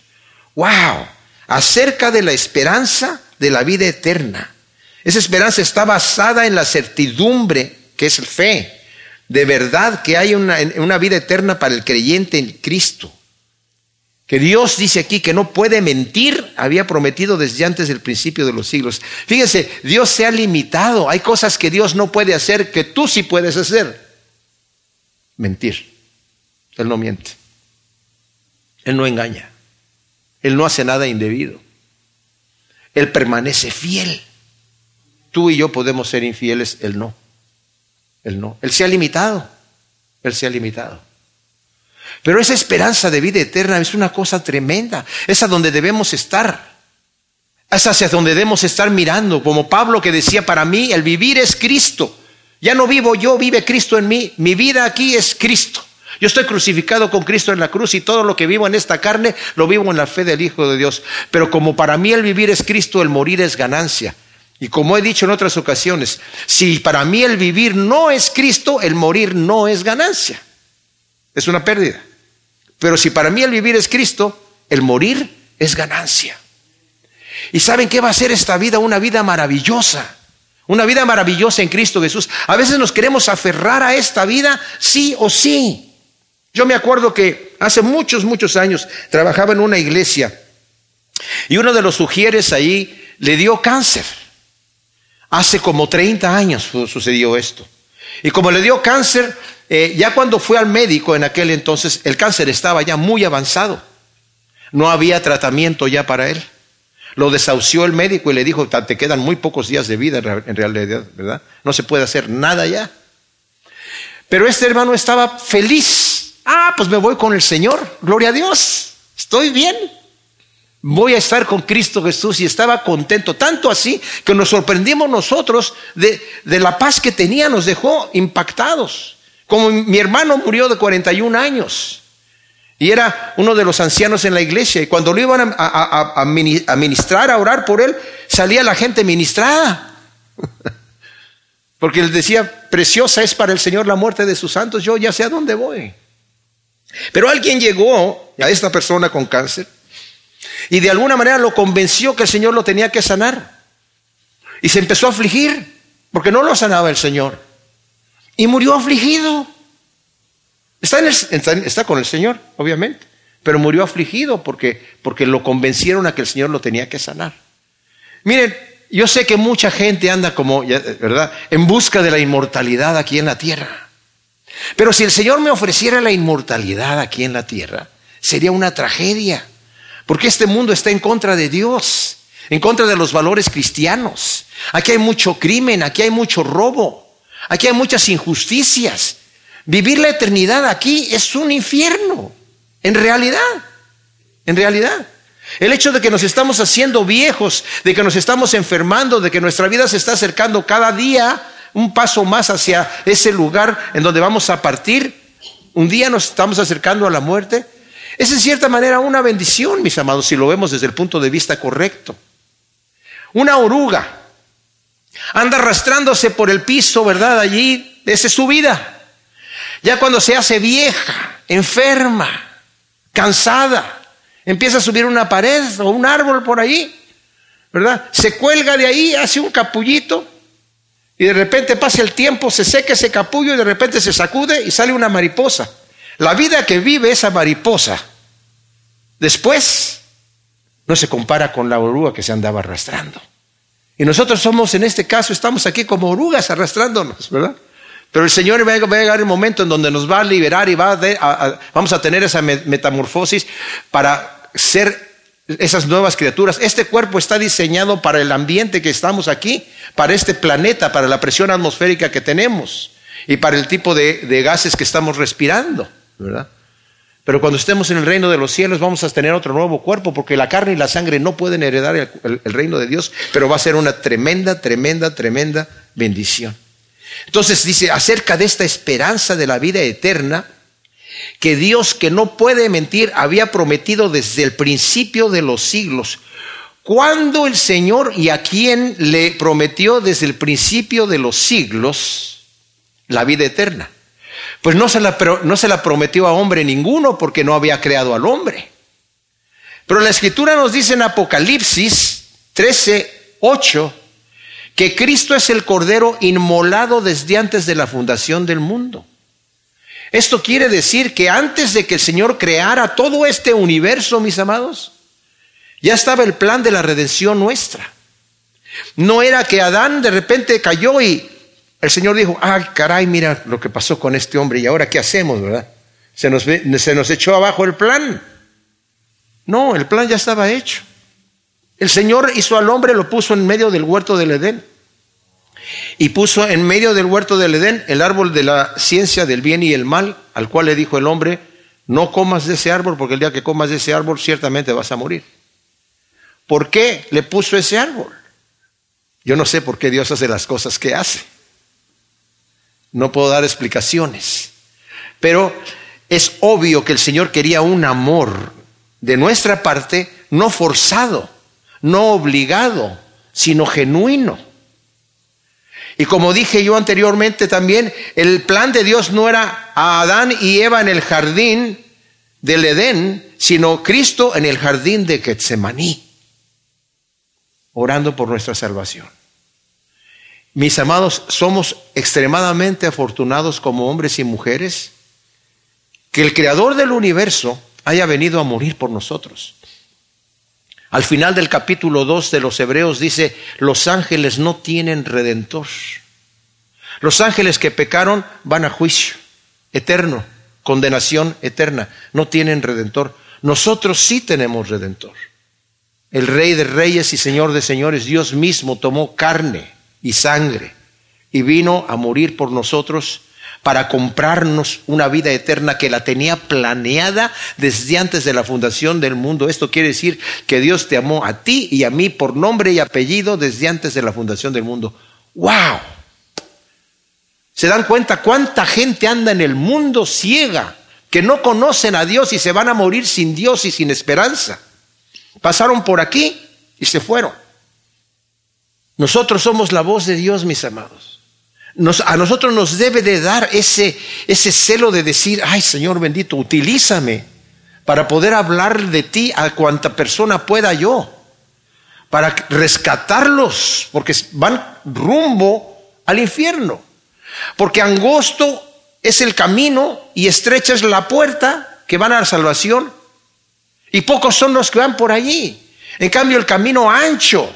Speaker 1: ¡Wow! Acerca de la esperanza de la vida eterna. Esa esperanza está basada en la certidumbre, que es fe, de verdad que hay una, una vida eterna para el creyente en Cristo. Que Dios dice aquí que no puede mentir, había prometido desde antes del principio de los siglos. Fíjense, Dios se ha limitado. Hay cosas que Dios no puede hacer que tú sí puedes hacer. Mentir. Él no miente. Él no engaña. Él no hace nada indebido. Él permanece fiel. Tú y yo podemos ser infieles, Él no. Él no. Él se ha limitado. Él se ha limitado. Pero esa esperanza de vida eterna es una cosa tremenda. Es a donde debemos estar. Es hacia donde debemos estar mirando. Como Pablo que decía, para mí el vivir es Cristo. Ya no vivo yo, vive Cristo en mí. Mi vida aquí es Cristo. Yo estoy crucificado con Cristo en la cruz y todo lo que vivo en esta carne lo vivo en la fe del Hijo de Dios. Pero como para mí el vivir es Cristo, el morir es ganancia. Y como he dicho en otras ocasiones, si para mí el vivir no es Cristo, el morir no es ganancia. Es una pérdida. Pero si para mí el vivir es Cristo, el morir es ganancia. ¿Y saben qué va a ser esta vida? Una vida maravillosa. Una vida maravillosa en Cristo Jesús. A veces nos queremos aferrar a esta vida sí o sí. Yo me acuerdo que hace muchos, muchos años trabajaba en una iglesia y uno de los sugieres ahí le dio cáncer. Hace como 30 años sucedió esto. Y como le dio cáncer, eh, ya cuando fue al médico en aquel entonces, el cáncer estaba ya muy avanzado. No había tratamiento ya para él. Lo desahució el médico y le dijo, te quedan muy pocos días de vida en realidad, ¿verdad? No se puede hacer nada ya. Pero este hermano estaba feliz Ah, pues me voy con el Señor, gloria a Dios, estoy bien. Voy a estar con Cristo Jesús y estaba contento, tanto así que nos sorprendimos nosotros de, la paz que tenía, nos dejó impactados. Como mi hermano murió de 41 años y era uno de los ancianos en la iglesia y cuando lo iban a, a ministrar, a orar por él, salía la gente ministrada. Porque él decía, preciosa es para el Señor la muerte de sus santos, yo ya sé a dónde voy. Pero alguien llegó a esta persona con cáncer y de alguna manera lo convenció que el Señor lo tenía que sanar. Y se empezó a afligir porque no lo sanaba el Señor. Y murió afligido. Está, con el Señor, obviamente, pero murió afligido porque, porque lo convencieron a que el Señor lo tenía que sanar. Miren, yo sé que mucha gente anda como, ¿verdad?, en busca de la inmortalidad aquí en la tierra. Pero si el Señor me ofreciera la inmortalidad aquí en la tierra, sería una tragedia, porque este mundo está en contra de Dios, en contra de los valores cristianos. Aquí hay mucho crimen, aquí hay mucho robo, aquí hay muchas injusticias. Vivir la eternidad aquí es un infierno, en realidad, en realidad. El hecho de que nos estamos haciendo viejos, de que nos estamos enfermando, de que nuestra vida se está acercando cada día un paso más hacia ese lugar en donde vamos a partir. Un día nos estamos acercando a la muerte. Es en cierta manera una bendición, mis amados, si lo vemos desde el punto de vista correcto. Una oruga anda arrastrándose por el piso, ¿verdad? Allí, esa es su vida. Ya cuando se hace vieja, enferma, cansada, empieza a subir una pared o un árbol por ahí, ¿verdad? Se cuelga de ahí, hace un capullito y de repente pasa el tiempo, se seca ese capullo y de repente se sacude y sale una mariposa. La vida que vive esa mariposa, después, no se compara con la oruga que se andaba arrastrando. Y nosotros somos, en este caso, estamos aquí como orugas arrastrándonos, ¿verdad? Pero el Señor va a llegar el momento en donde nos va a liberar y va vamos a tener esa metamorfosis para ser esas nuevas criaturas. Este cuerpo está diseñado para el ambiente que estamos aquí, para este planeta, para la presión atmosférica que tenemos y para el tipo de, gases que estamos respirando, ¿verdad? Pero cuando estemos en el reino de los cielos vamos a tener otro nuevo cuerpo, porque la carne y la sangre no pueden heredar el reino de Dios, pero va a ser una tremenda, tremenda, tremenda bendición. Entonces dice, acerca de esta esperanza de la vida eterna, que Dios que no puede mentir había prometido desde el principio de los siglos. Cuando el Señor y a quien le prometió desde el principio de los siglos la vida eterna. Pues no se la, no se la prometió a hombre ninguno porque no había creado al hombre. Pero la escritura nos dice en Apocalipsis 13, 8, que Cristo es el Cordero inmolado desde antes de la fundación del mundo. Esto quiere decir que antes de que el Señor creara todo este universo, mis amados, ya estaba el plan de la redención nuestra. No era que Adán de repente cayó y el Señor dijo, ah, caray, mira lo que pasó con este hombre y ahora qué hacemos, ¿verdad? Se nos, se nos echó abajo el plan. No, el plan ya estaba hecho. El Señor hizo al hombre, lo puso en medio del huerto del Edén. Y puso en medio del huerto del Edén el árbol de la ciencia del bien y el mal, al cual le dijo el hombre, no comas de ese árbol, porque el día que comas de ese árbol ciertamente vas a morir. ¿Por qué le puso ese árbol? Yo no sé por qué Dios hace las cosas que hace. No puedo dar explicaciones. Pero es obvio que el Señor quería un amor de nuestra parte, no forzado no obligado, sino genuino. Y como dije yo anteriormente también, el plan de Dios no era a Adán y Eva en el jardín del Edén, sino Cristo en el jardín de Getsemaní, orando por nuestra salvación. Mis amados, somos extremadamente afortunados como hombres y mujeres que el creador del universo haya venido a morir por nosotros. Al final del capítulo 2 de los Hebreos dice, los ángeles no tienen redentor. Los ángeles que pecaron van a juicio eterno, condenación eterna, no tienen redentor. Nosotros sí tenemos redentor. El rey de reyes y señor de señores, Dios mismo tomó carne y sangre y vino a morir por nosotros para comprarnos una vida eterna que la tenía planeada desde antes de la fundación del mundo. Esto quiere decir que Dios te amó a ti y a mí por nombre y apellido desde antes de la fundación del mundo. ¡Wow! ¿Se dan cuenta cuánta gente anda en el mundo ciega, que no conocen a Dios y se van a morir sin Dios y sin esperanza? Pasaron por aquí y se fueron. Nosotros somos la voz de Dios, mis amados a nosotros nos debe de dar ese, ese celo de decir, ay Señor bendito, utilízame para poder hablar de ti a cuanta persona pueda yo, para rescatarlos, porque van rumbo al infierno. Porque angosto es el camino y estrecha es la puerta que van a la salvación. Y pocos son los que van por allí. En cambio, el camino ancho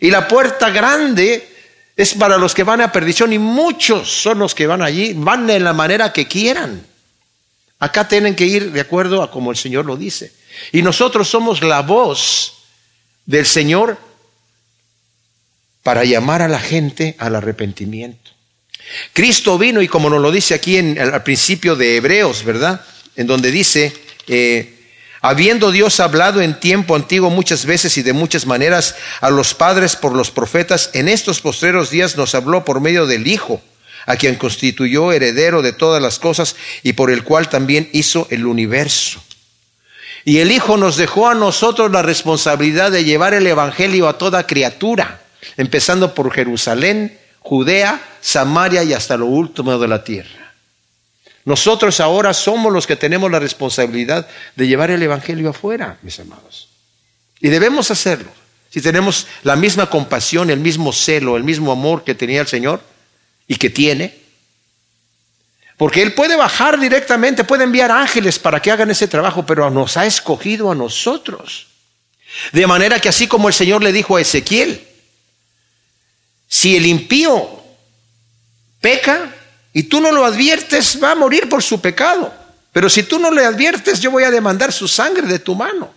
Speaker 1: y la puerta grande es para los que van a perdición y muchos son los que van allí, van de la manera que quieran. Acá tienen que ir de acuerdo a como el Señor lo dice. Y nosotros somos la voz del Señor para llamar a la gente al arrepentimiento. Cristo vino y como nos lo dice aquí en, al principio de Hebreos, ¿verdad? En donde dice, eh, Habiendo Dios hablado en tiempo antiguo muchas veces y de muchas maneras a los padres por los profetas, en estos postreros días nos habló por medio del Hijo, a quien constituyó heredero de todas las cosas y por el cual también hizo el universo. Y el Hijo nos dejó a nosotros la responsabilidad de llevar el Evangelio a toda criatura, empezando por Jerusalén, Judea, Samaria y hasta lo último de la tierra. Nosotros ahora somos los que tenemos la responsabilidad de llevar el Evangelio afuera, mis amados. Y debemos hacerlo. Si tenemos la misma compasión, el mismo celo, el mismo amor que tenía el Señor y que tiene, Porque Él puede bajar directamente, puede enviar ángeles para que hagan ese trabajo, pero nos ha escogido a nosotros. De manera que así como el Señor le dijo a Ezequiel, si el impío peca y tú no lo adviertes, va a morir por su pecado. Pero si tú no le adviertes, yo voy a demandar su sangre de tu mano.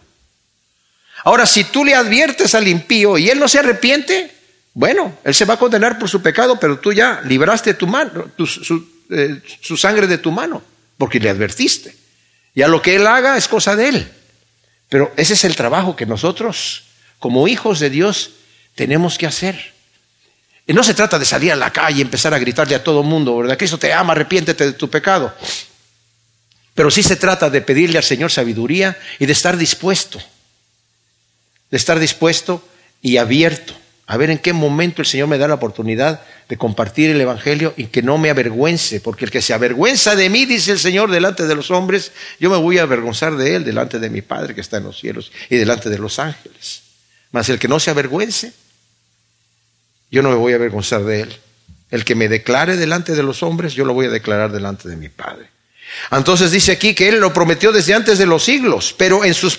Speaker 1: Ahora, si tú le adviertes al impío y él no se arrepiente, bueno, él se va a condenar por su pecado, pero tú ya libraste tu mano, eh, su, sangre de tu mano, porque le advertiste. Ya lo que él haga es cosa de él. Pero ese es el trabajo que nosotros, como hijos de Dios, tenemos que hacer. No se trata de salir a la calle y empezar a gritarle a todo el mundo, ¿verdad? Cristo te ama, arrepiéntete de tu pecado. Pero sí se trata de pedirle al Señor sabiduría y de estar dispuesto, de estar dispuesto y abierto a ver en qué momento el Señor me da la oportunidad de compartir el Evangelio y que no me avergüence, porque el que se avergüenza de mí, dice el Señor, delante de los hombres, yo me voy a avergonzar de él delante de mi Padre que está en los cielos y delante de los ángeles. Mas el que no se avergüence, yo no me voy a avergonzar de él. El que me declare delante de los hombres, yo lo voy a declarar delante de mi Padre. Entonces dice aquí que Él lo prometió desde antes de los siglos, pero en sus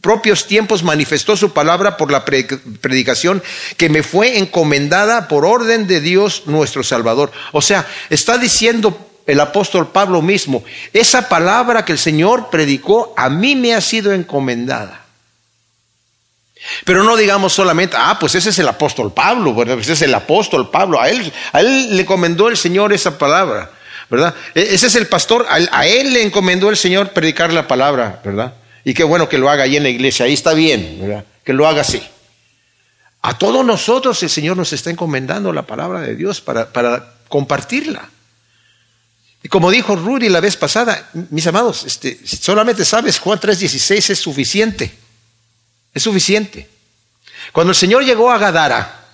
Speaker 1: propios tiempos manifestó su palabra por la predicación que me fue encomendada por orden de Dios nuestro Salvador. O sea, está diciendo el apóstol Pablo mismo, esa palabra que el Señor predicó a mí me ha sido encomendada. Pero no digamos solamente, ah, pues ese es el apóstol Pablo, pues ese es el apóstol Pablo, a él, a él le encomendó el Señor esa palabra, ¿verdad? E, ese es el pastor, a él le encomendó el Señor predicar la palabra, ¿verdad? Y qué bueno que lo haga ahí en la iglesia, ahí está bien, ¿verdad? Que lo haga así. A todos nosotros el Señor nos está encomendando la palabra de Dios para, para compartirla. Y como dijo Rudy la vez pasada, mis amados, este, solamente sabes Juan 3:16 es suficiente. Es suficiente. Cuando el Señor llegó a Gadara,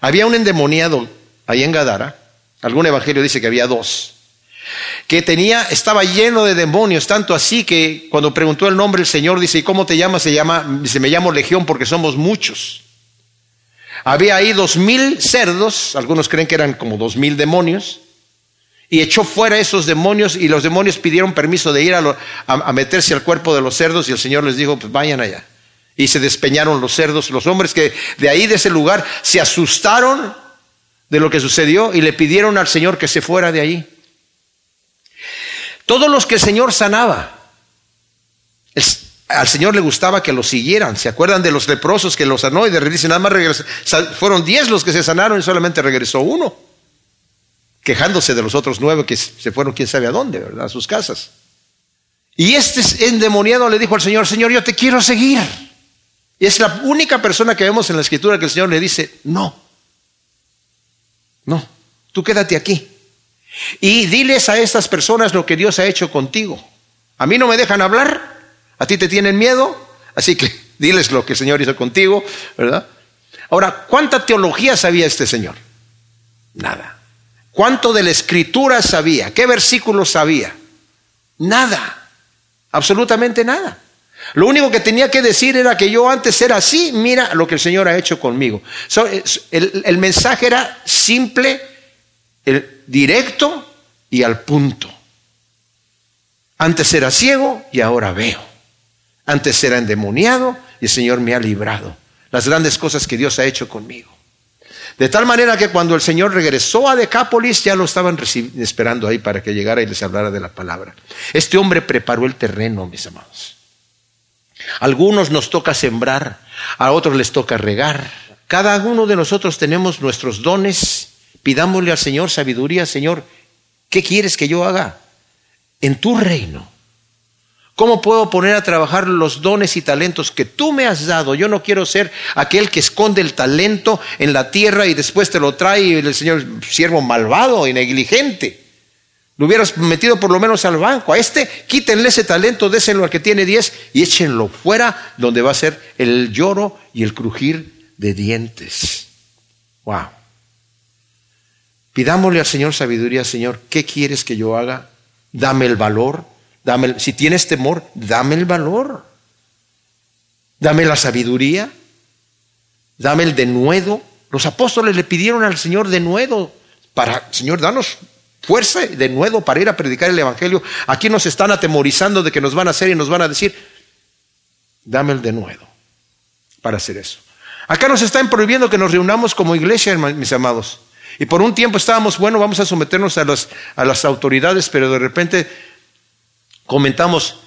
Speaker 1: había un endemoniado ahí en Gadara. Algún evangelio dice que había dos. Que tenía, estaba lleno de demonios, tanto así que cuando preguntó el nombre el Señor dice, ¿y cómo te llamas? Se llama, me llamo Legión porque somos muchos. Había ahí dos mil cerdos, algunos creen que eran como dos mil demonios, y echó fuera esos demonios y los demonios pidieron permiso de ir a, a meterse al cuerpo de los cerdos y el Señor les dijo, pues vayan allá y se despeñaron los cerdos, los hombres que de ahí de ese lugar se asustaron de lo que sucedió y le pidieron al Señor que se fuera de ahí. Todos los que el Señor sanaba, al Señor le gustaba que los siguieran. ¿Se acuerdan de los leprosos que los sanó y de repente nada más regresó? Fueron diez los que se sanaron y solamente regresó uno, quejándose de los otros nueve que se fueron quién sabe a dónde, ¿verdad? A sus casas. Y este endemoniado le dijo al Señor, Señor, yo te quiero seguir. Y es la única persona que vemos en la escritura que el Señor le dice, no, no, tú quédate aquí. Y diles a estas personas lo que Dios ha hecho contigo. A mí no me dejan hablar, a ti te tienen miedo, así que diles lo que el Señor hizo contigo, ¿verdad? Ahora, ¿cuánta teología sabía este Señor? Nada. ¿Cuánto de la escritura sabía? ¿Qué versículos sabía? Nada. Absolutamente nada. Lo único que tenía que decir era que yo antes era así, mira lo que el Señor ha hecho conmigo. el, mensaje era simple, directo y al punto. Antes era ciego y ahora veo. Antes era endemoniado y el Señor me ha librado. Las grandes cosas que Dios ha hecho conmigo. De tal manera que cuando el Señor regresó a Decápolis ya lo estaban esperando ahí para que llegara y les hablara de la palabra. Este hombre preparó el terreno, mis amados. Algunos nos toca sembrar, a otros les toca regar. Cada uno de nosotros tenemos nuestros dones. Pidámosle al Señor sabiduría, Señor, ¿qué quieres que yo haga en tu reino? ¿Cómo puedo poner a trabajar los dones y talentos que tú me has dado? Yo no quiero ser aquel que esconde el talento en la tierra y después te lo trae el Señor, siervo malvado y negligente. Lo hubieras metido por lo menos al banco. A este, quítenle ese talento, désenlo al que tiene diez y échenlo fuera donde va a ser el lloro y el crujir de dientes. Wow. Pidámosle al Señor sabiduría, Señor, ¿qué quieres que yo haga? Dame el valor, dame si tienes temor, dame el valor. Dame la sabiduría, dame el denuedo. Los apóstoles le pidieron al Señor denuedo para, Señor, danos fuerza de nuevo para ir a predicar el Evangelio. Aquí nos están atemorizando de que nos van a hacer y nos van a decir, dame el de nuevo para hacer eso. Acá nos están prohibiendo que nos reunamos como iglesia, mis amados. Y por un tiempo estábamos, bueno, vamos a someternos a las, a las autoridades, pero de repente comentamos,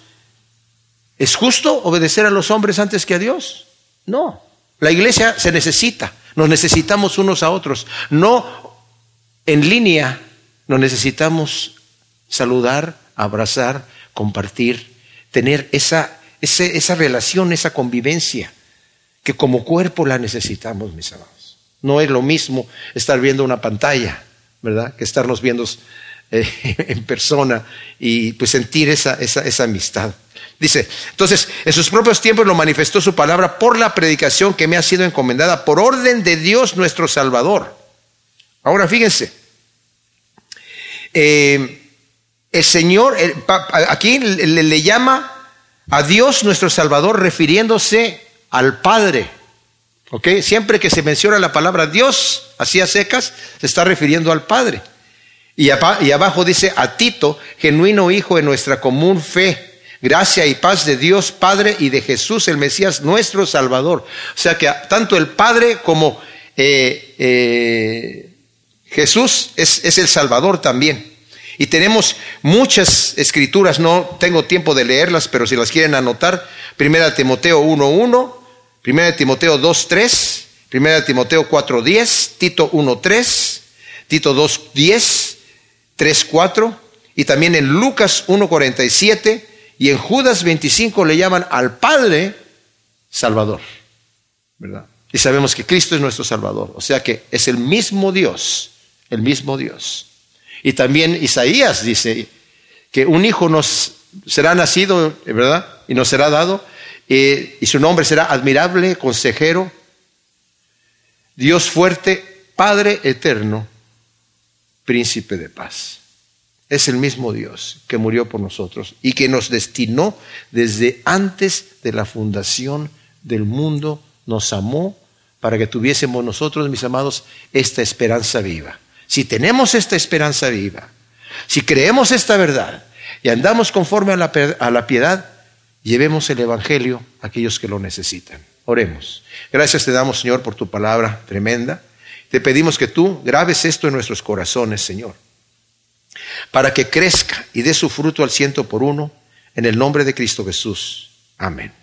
Speaker 1: ¿es justo obedecer a los hombres antes que a Dios? No. La iglesia se necesita, nos necesitamos unos a otros. No en línea, nos necesitamos saludar, abrazar, compartir, tener esa, esa relación, esa convivencia que como cuerpo la necesitamos, mis amados. No es lo mismo estar viendo una pantalla, ¿verdad? Que estarnos viendo eh, en persona y pues sentir esa, esa, esa amistad. Dice, entonces, en sus propios tiempos lo manifestó su palabra por la predicación que me ha sido encomendada por orden de Dios nuestro Salvador. Ahora fíjense, eh, el Señor, aquí le, llama a Dios nuestro Salvador refiriéndose al Padre. ¿Ok? Siempre que se menciona la palabra Dios, así a secas, se está refiriendo al Padre. Y, y abajo dice a Tito, genuino hijo de nuestra común fe. Gracia y paz de Dios Padre y de Jesús el Mesías, nuestro Salvador. O sea que tanto el Padre como eh, eh, Jesús es, el Salvador también. Y tenemos muchas escrituras, no tengo tiempo de leerlas, pero si las quieren anotar, Primera Timoteo 1.1, Primera Timoteo 2.3, Primera Timoteo 4.10, Tito 1.3, Tito 2.10, 3.4 y también en Lucas 1.47 y en Judas 25 le llaman al Padre Salvador. Y sabemos que Cristo es nuestro Salvador, o sea que es el mismo Dios, el mismo Dios. Y también Isaías dice que un hijo nos será nacido, ¿verdad? Y nos será dado y su nombre será admirable, consejero, Dios fuerte, Padre eterno, príncipe de paz. Es el mismo Dios que murió por nosotros y que nos destinó desde antes de la fundación del mundo, nos amó para que tuviésemos nosotros, mis amados, esta esperanza viva. Si tenemos esta esperanza viva, si creemos esta verdad y andamos conforme a la, a la piedad, Llevemos el Evangelio a aquellos que lo necesitan. Oremos. Gracias te damos, Señor, por tu palabra tremenda. Te pedimos que tú grabes esto en nuestros corazones, Señor, para que crezca y dé su fruto al ciento por uno, en el nombre de Cristo Jesús. Amén.